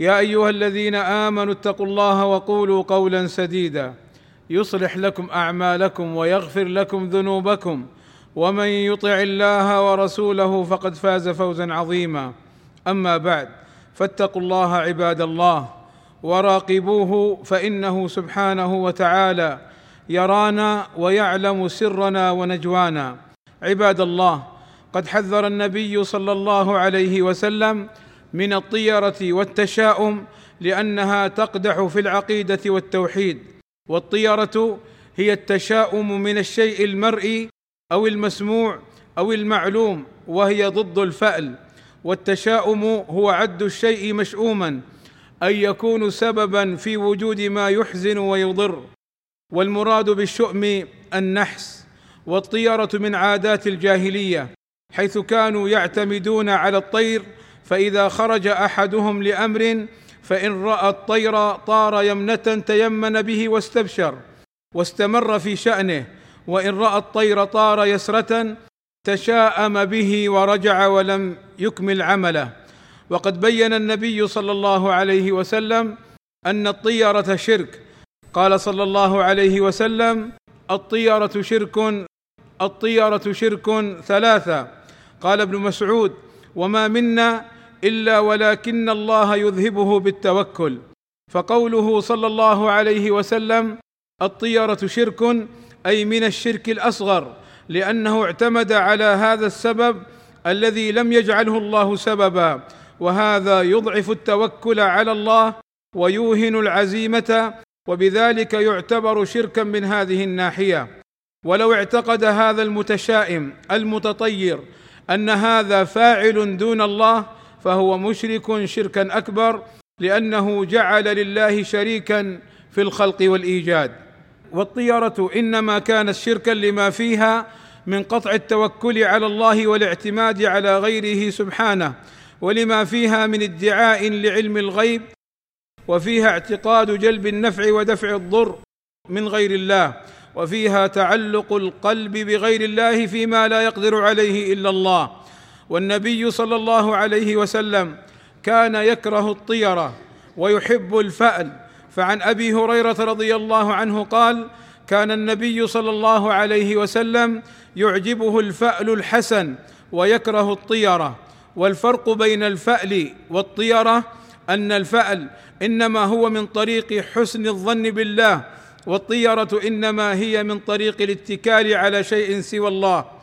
يا أيها الذين آمنوا اتقوا الله وقولوا قولا سديدا. يصلح لكم أعمالكم ويغفر لكم ذنوبكم. ومن يطع الله ورسوله فقد فاز فوزا عظيما. أما بعد فاتقوا الله عباد الله وراقبوه فإنه سبحانه وتعالى يرانا ويعلم سرنا ونجوانا. عباد الله قد حذر النبي صلى الله عليه وسلم من الطيرة والتشاؤم لأنها تقدح في العقيدة والتوحيد. والطيرة هي التشاؤم من الشيء المرئي أو المسموع أو المعلوم وهي ضد الفأل. والتشاؤم هو عد الشيء مشؤوما ان يكون سببا في وجود ما يحزن ويضر. والمراد بالشؤم النحس. والطيرة من عادات الجاهلية حيث كانوا يعتمدون على الطير فإذا خرج أحدهم لأمر فإن رأى الطير طار يمنة تيمن به واستبشر واستمر في شأنه وإن رأى الطير طار يسرة تشاءم به ورجع ولم يكمل عمله. وقد بين النبي صلى الله عليه وسلم أن الطيرة شرك. قال صلى الله عليه وسلم الطيرة شرك الطيرة شرك ثلاثة. قال ابن مسعود وما منا إلا ولكن الله يذهبه بالتوكل. فقوله صلى الله عليه وسلم الطيرة شرك أي من الشرك الأصغر لأنه اعتمد على هذا السبب الذي لم يجعله الله سببا وهذا يضعف التوكل على الله ويوهن العزيمة وبذلك يعتبر شركا من هذه الناحية. ولو اعتقد هذا المتشائم المتطير أن هذا فاعل دون الله فهو مشرك شركا أكبر لأنه جعل لله شريكا في الخلق والإيجاد. والطيره إنما كانت شركا لما فيها من قطع التوكل على الله والاعتماد على غيره سبحانه ولما فيها من ادعاء لعلم الغيب وفيها اعتقاد جلب النفع ودفع الضر من غير الله وفيها تعلق القلب بغير الله فيما لا يقدر عليه إلا الله. والنبي صلى الله عليه وسلم كان يكره الطيرة ويحب الفأل. فعن أبي هريرة رضي الله عنه قال كان النبي صلى الله عليه وسلم يعجبه الفأل الحسن ويكره الطيرة. والفرق بين الفأل والطيرة أن الفأل إنما هو من طريق حسن الظن بالله والطيرة إنما هي من طريق الاتكال على شيء سوى الله.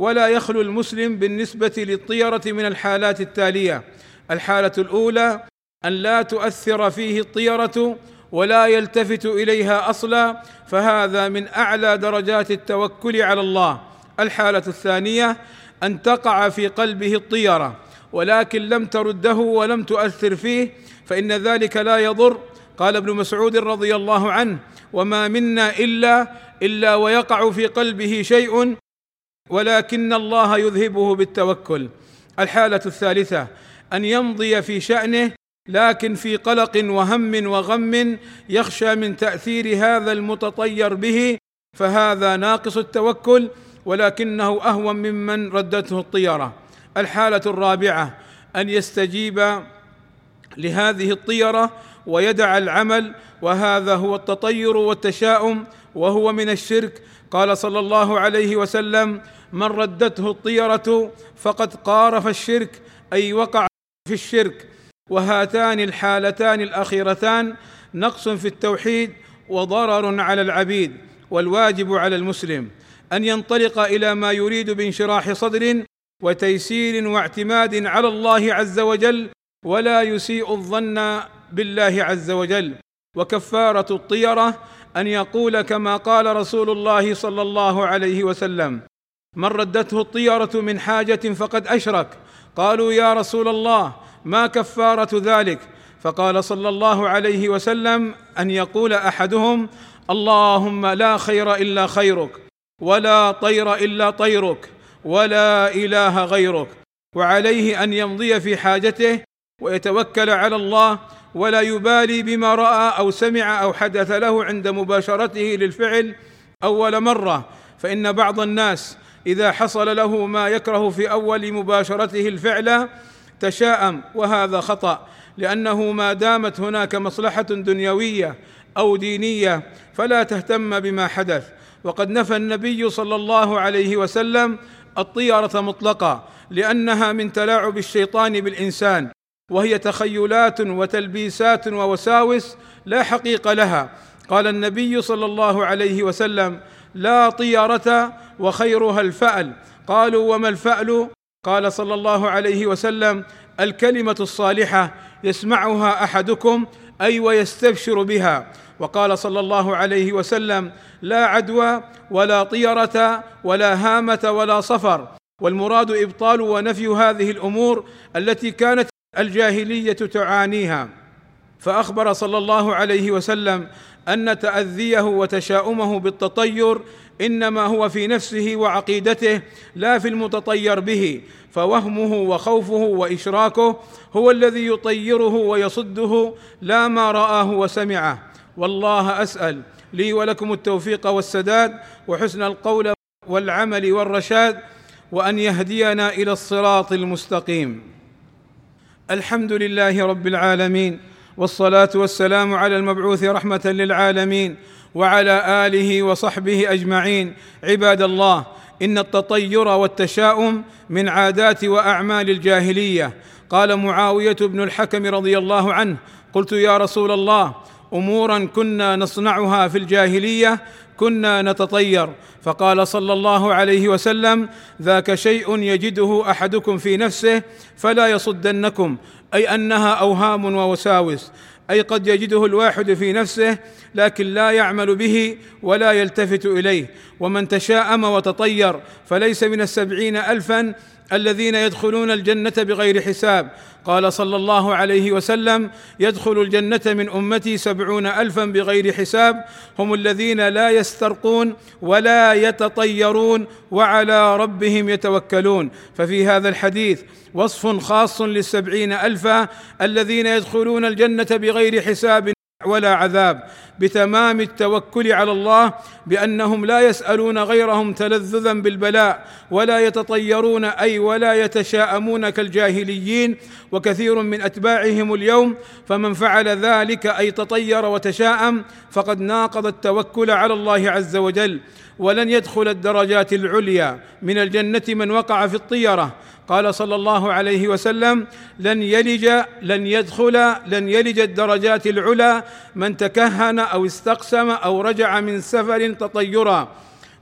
ولا يخلو المسلم بالنسبة للطيرة من الحالات التالية. الحالة الأولى أن لا تؤثر فيه الطيرة ولا يلتفت إليها أصلا فهذا من أعلى درجات التوكل على الله. الحالة الثانية أن تقع في قلبه الطيرة ولكن لم ترده ولم تؤثر فيه فإن ذلك لا يضر. قال ابن مسعود رضي الله عنه وما منا إلا إلا ويقع في قلبه شيء ولكن الله يذهبه بالتوكل. الحالة الثالثة أن يمضي في شأنه لكن في قلق وهم وغم يخشى من تأثير هذا المتطير به فهذا ناقص التوكل ولكنه أهون ممن ردته الطيرة. الحالة الرابعة أن يستجيب لهذه الطيرة ويدع العمل وهذا هو التطير والتشاؤم وهو من الشرك. قال صلى الله عليه وسلم من ردته الطيرة فقد قارف الشرك أي وقع في الشرك. وهاتان الحالتان الأخيرتان نقص في التوحيد وضرر على العبيد والواجب على المسلم. أن ينطلق إلى ما يريد بانشراح صدر وتيسير واعتماد على الله عز وجل ولا يسيء الظن بالله عز وجل. وكفارة الطيرة أن يقول كما قال رسول الله صلى الله عليه وسلم من ردته الطيرة من حاجة فقد أشرك. قالوا يا رسول الله ما كفارة ذلك؟ فقال صلى الله عليه وسلم أن يقول أحدهم اللهم لا خير إلا خيرك ولا طير إلا طيرك ولا إله غيرك. وعليه أن يمضي في حاجته ويتوكل على الله ولا يبالي بما رأى أو سمع أو حدث له عند مباشرته للفعل أول مرة. فإن بعض الناس إذا حصل له ما يكره في أول مباشرته الفعل تشاءم وهذا خطأ لأنه ما دامت هناك مصلحة دنيوية أو دينية فلا تهتم بما حدث. وقد نفى النبي صلى الله عليه وسلم الطيرة مطلقا لأنها من تلاعب الشيطان بالإنسان. وهي تخيلات وتلبيسات ووساوس لا حقيقة لها. قال النبي صلى الله عليه وسلم لا طيره وخيرها الفأل. قالوا وما الفأل؟ قال صلى الله عليه وسلم الكلمة الصالحة يسمعها أحدكم أي ويستبشر بها. وقال صلى الله عليه وسلم لا عدوى ولا طيره ولا هامة ولا صفر. والمراد إبطال ونفي هذه الأمور التي كانت الجاهلية تعانيها. فأخبر صلى الله عليه وسلم أن تأذيه وتشاؤمه بالتطير إنما هو في نفسه وعقيدته لا في المتطير به فوهمه وخوفه وإشراكه هو الذي يطيره ويصده لا ما رآه وسمعه. والله أسأل لي ولكم التوفيق والسداد وحسن القول والعمل والرشاد وأن يهدينا إلى الصراط المستقيم. الحمد لله رب العالمين والصلاة والسلام على المبعوث رحمة للعالمين وعلى آله وصحبه أجمعين. عباد الله إن التطير والتشاؤم من عادات وأعمال الجاهلية. قال معاوية بن الحكم رضي الله عنه قلت يا رسول الله أمورا كنا نصنعها في الجاهلية كنا نتطير. فقال صلى الله عليه وسلم ذاك شيء يجده أحدكم في نفسه فلا يصدنكم. أي أنها أوهام ووساوس. أي قد يجده الواحد في نفسه لكن لا يعمل به ولا يلتفت إليه. ومن تشاءم وتطير فليس من السبعين الفا الذين يدخلون الجنة بغير حساب. قال صلى الله عليه وسلم يدخل الجنة من أمتي سبعون الفا بغير حساب. هم الذين لا يسترقون ولا يتطيرون وعلى ربهم يتوكلون. ففي هذا الحديث وصف خاص للسبعين الفا الذين يدخلون الجنة بغير حساب ولا عذاب بتمام التوكل على الله بأنهم لا يسألون غيرهم تلذذا بالبلاء ولا يتطيرون أي ولا يتشاءمون كالجاهليين وكثير من أتباعهم اليوم. فمن فعل ذلك أي تطير وتشاءم فقد ناقض التوكل على الله عز وجل. ولن يدخل الدرجات العليا من الجنة من وقع في الطيرة. قال صلى الله عليه وسلم لن يلج لن يدخل لن يلج الدرجات العلى من تكهن أو استقسم أو رجع من سفر تطيرا.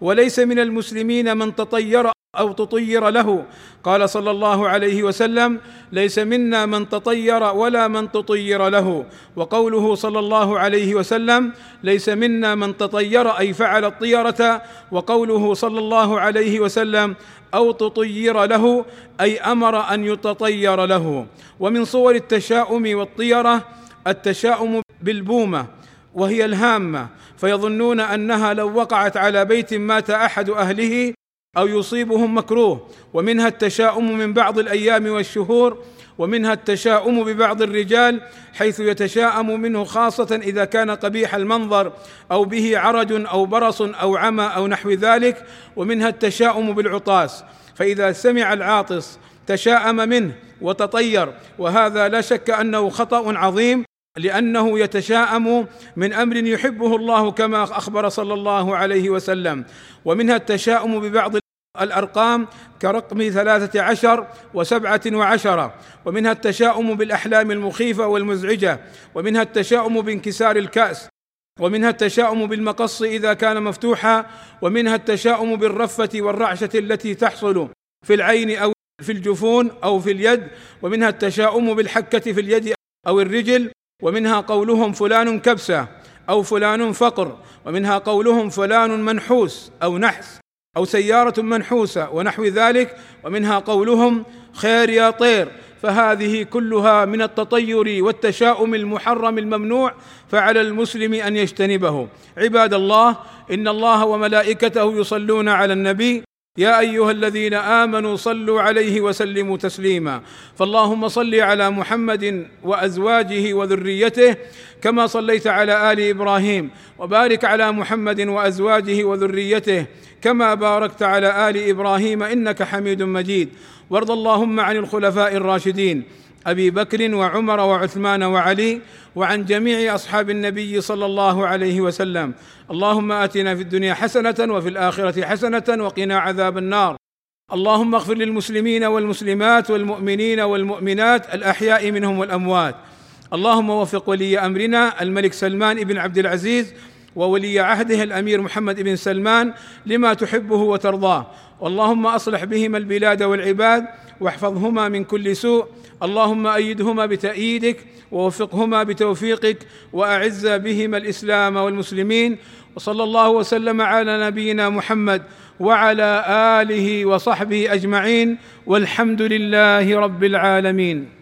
وليس من المسلمين من تطير أو تطير له. قال صلى الله عليه وسلم ليس منا من تطير ولا من تطير له. وقوله صلى الله عليه وسلم ليس منا من تطير أي فعل الطيرة. وقوله صلى الله عليه وسلم أو تطير له أي أمر أن يتطير له. ومن صور التشاؤم والطيرة التشاؤم بالبومة وهي الهامة. فيظنون أنها لو وقعت على بيت مات أحد أهله أو يصيبهم مكروه ومنها التشاؤم من بعض الأيام والشهور ومنها التشاؤم ببعض الرجال حيث يتشاءم منه خاصة إذا كان قبيح المنظر أو به عرج أو برص أو عمى أو نحو ذلك ومنها التشاؤم بالعطاس. فإذا سمع العاطس تشاءم منه وتطير وهذا لا شك أنه خطأ عظيم لأنه يتشاءم من أمر يحبه الله كما أخبر صلى الله عليه وسلم. ومنها التشاؤم ببعض الأرقام كرقم ثلاثة عشر وسبعة وعشرة. ومنها التشاؤم بالأحلام المخيفة والمزعجة. ومنها التشاؤم بانكسار الكأس. ومنها التشاؤم بالمقص إذا كان مفتوحا. ومنها التشاؤم بالرفة والرعشة التي تحصل في العين أو في الجفون أو في اليد. ومنها التشاؤم بالحكة في اليد أو الرجل. ومنها قولهم فلان كبسة أو فلان فقر ومنها قولهم فلان منحوس أو نحس أو سيارة منحوسة ونحو ذلك ومنها قولهم خير يا طير فهذه كلها من التطير والتشاؤم المحرم الممنوع فعلى المسلم أن يجتنبه. عباد الله إن الله وملائكته يصلون على النبي يا أيها الذين آمنوا صلوا عليه وسلموا تسليما. فاللهم صل على محمد وأزواجه وذريته كما صليت على آل إبراهيم وبارك على محمد وأزواجه وذريته كما باركت على آل إبراهيم إنك حميد مجيد. وارض اللهم عن الخلفاء الراشدين. أبي بكر وعمر وعثمان وعلي وعن جميع أصحاب النبي صلى الله عليه وسلم. اللهم آتنا في الدنيا حسنة وفي الآخرة حسنة وقنا عذاب النار. اللهم اغفر للمسلمين والمسلمات والمؤمنين والمؤمنات الأحياء منهم والأموات. اللهم وفق ولي أمرنا الملك سلمان بن عبد العزيز وولي عهده الأمير محمد بن سلمان لما تحبه وترضاه. اللهم أصلح بهما البلاد والعباد واحفظهما من كل سوء. اللهم أيدهما بتأييدك ووفقهما بتوفيقك وأعز بهما الإسلام والمسلمين. وصلى الله وسلم على نبينا محمد وعلى آله وصحبه أجمعين. والحمد لله رب العالمين.